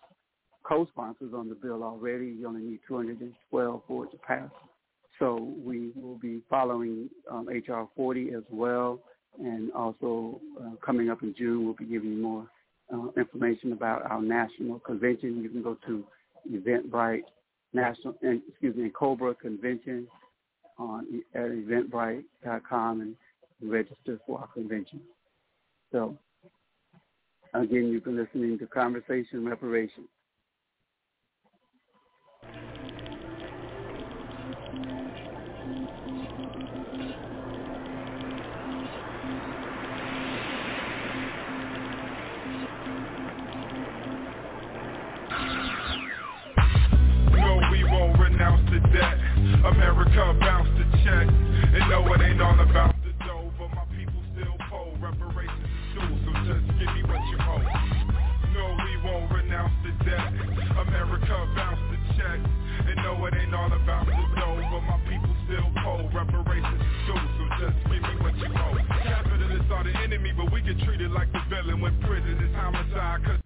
co-sponsors on the bill already. You only need 212 for it to pass. So we will be following um, HR 40 as well. And also uh, coming up in June, we'll be giving you more uh, information about our national convention. You can go to Eventbrite National, excuse me, Cobra Convention on at eventbrite.com and register for our convention. So again, you've been listening to Conversation Reparations. that. America bounced the check. And no, it ain't all about the dough, but my people still poll. Reparations is due, so just give me what you owe. No, we won't renounce the debt. America bounced the check. And no, it ain't all about the dough, but my people still poll. Reparations is due, so just give me what you owe. Capitalists are the enemy, but we get treated like the villain when prison is homicide. Cause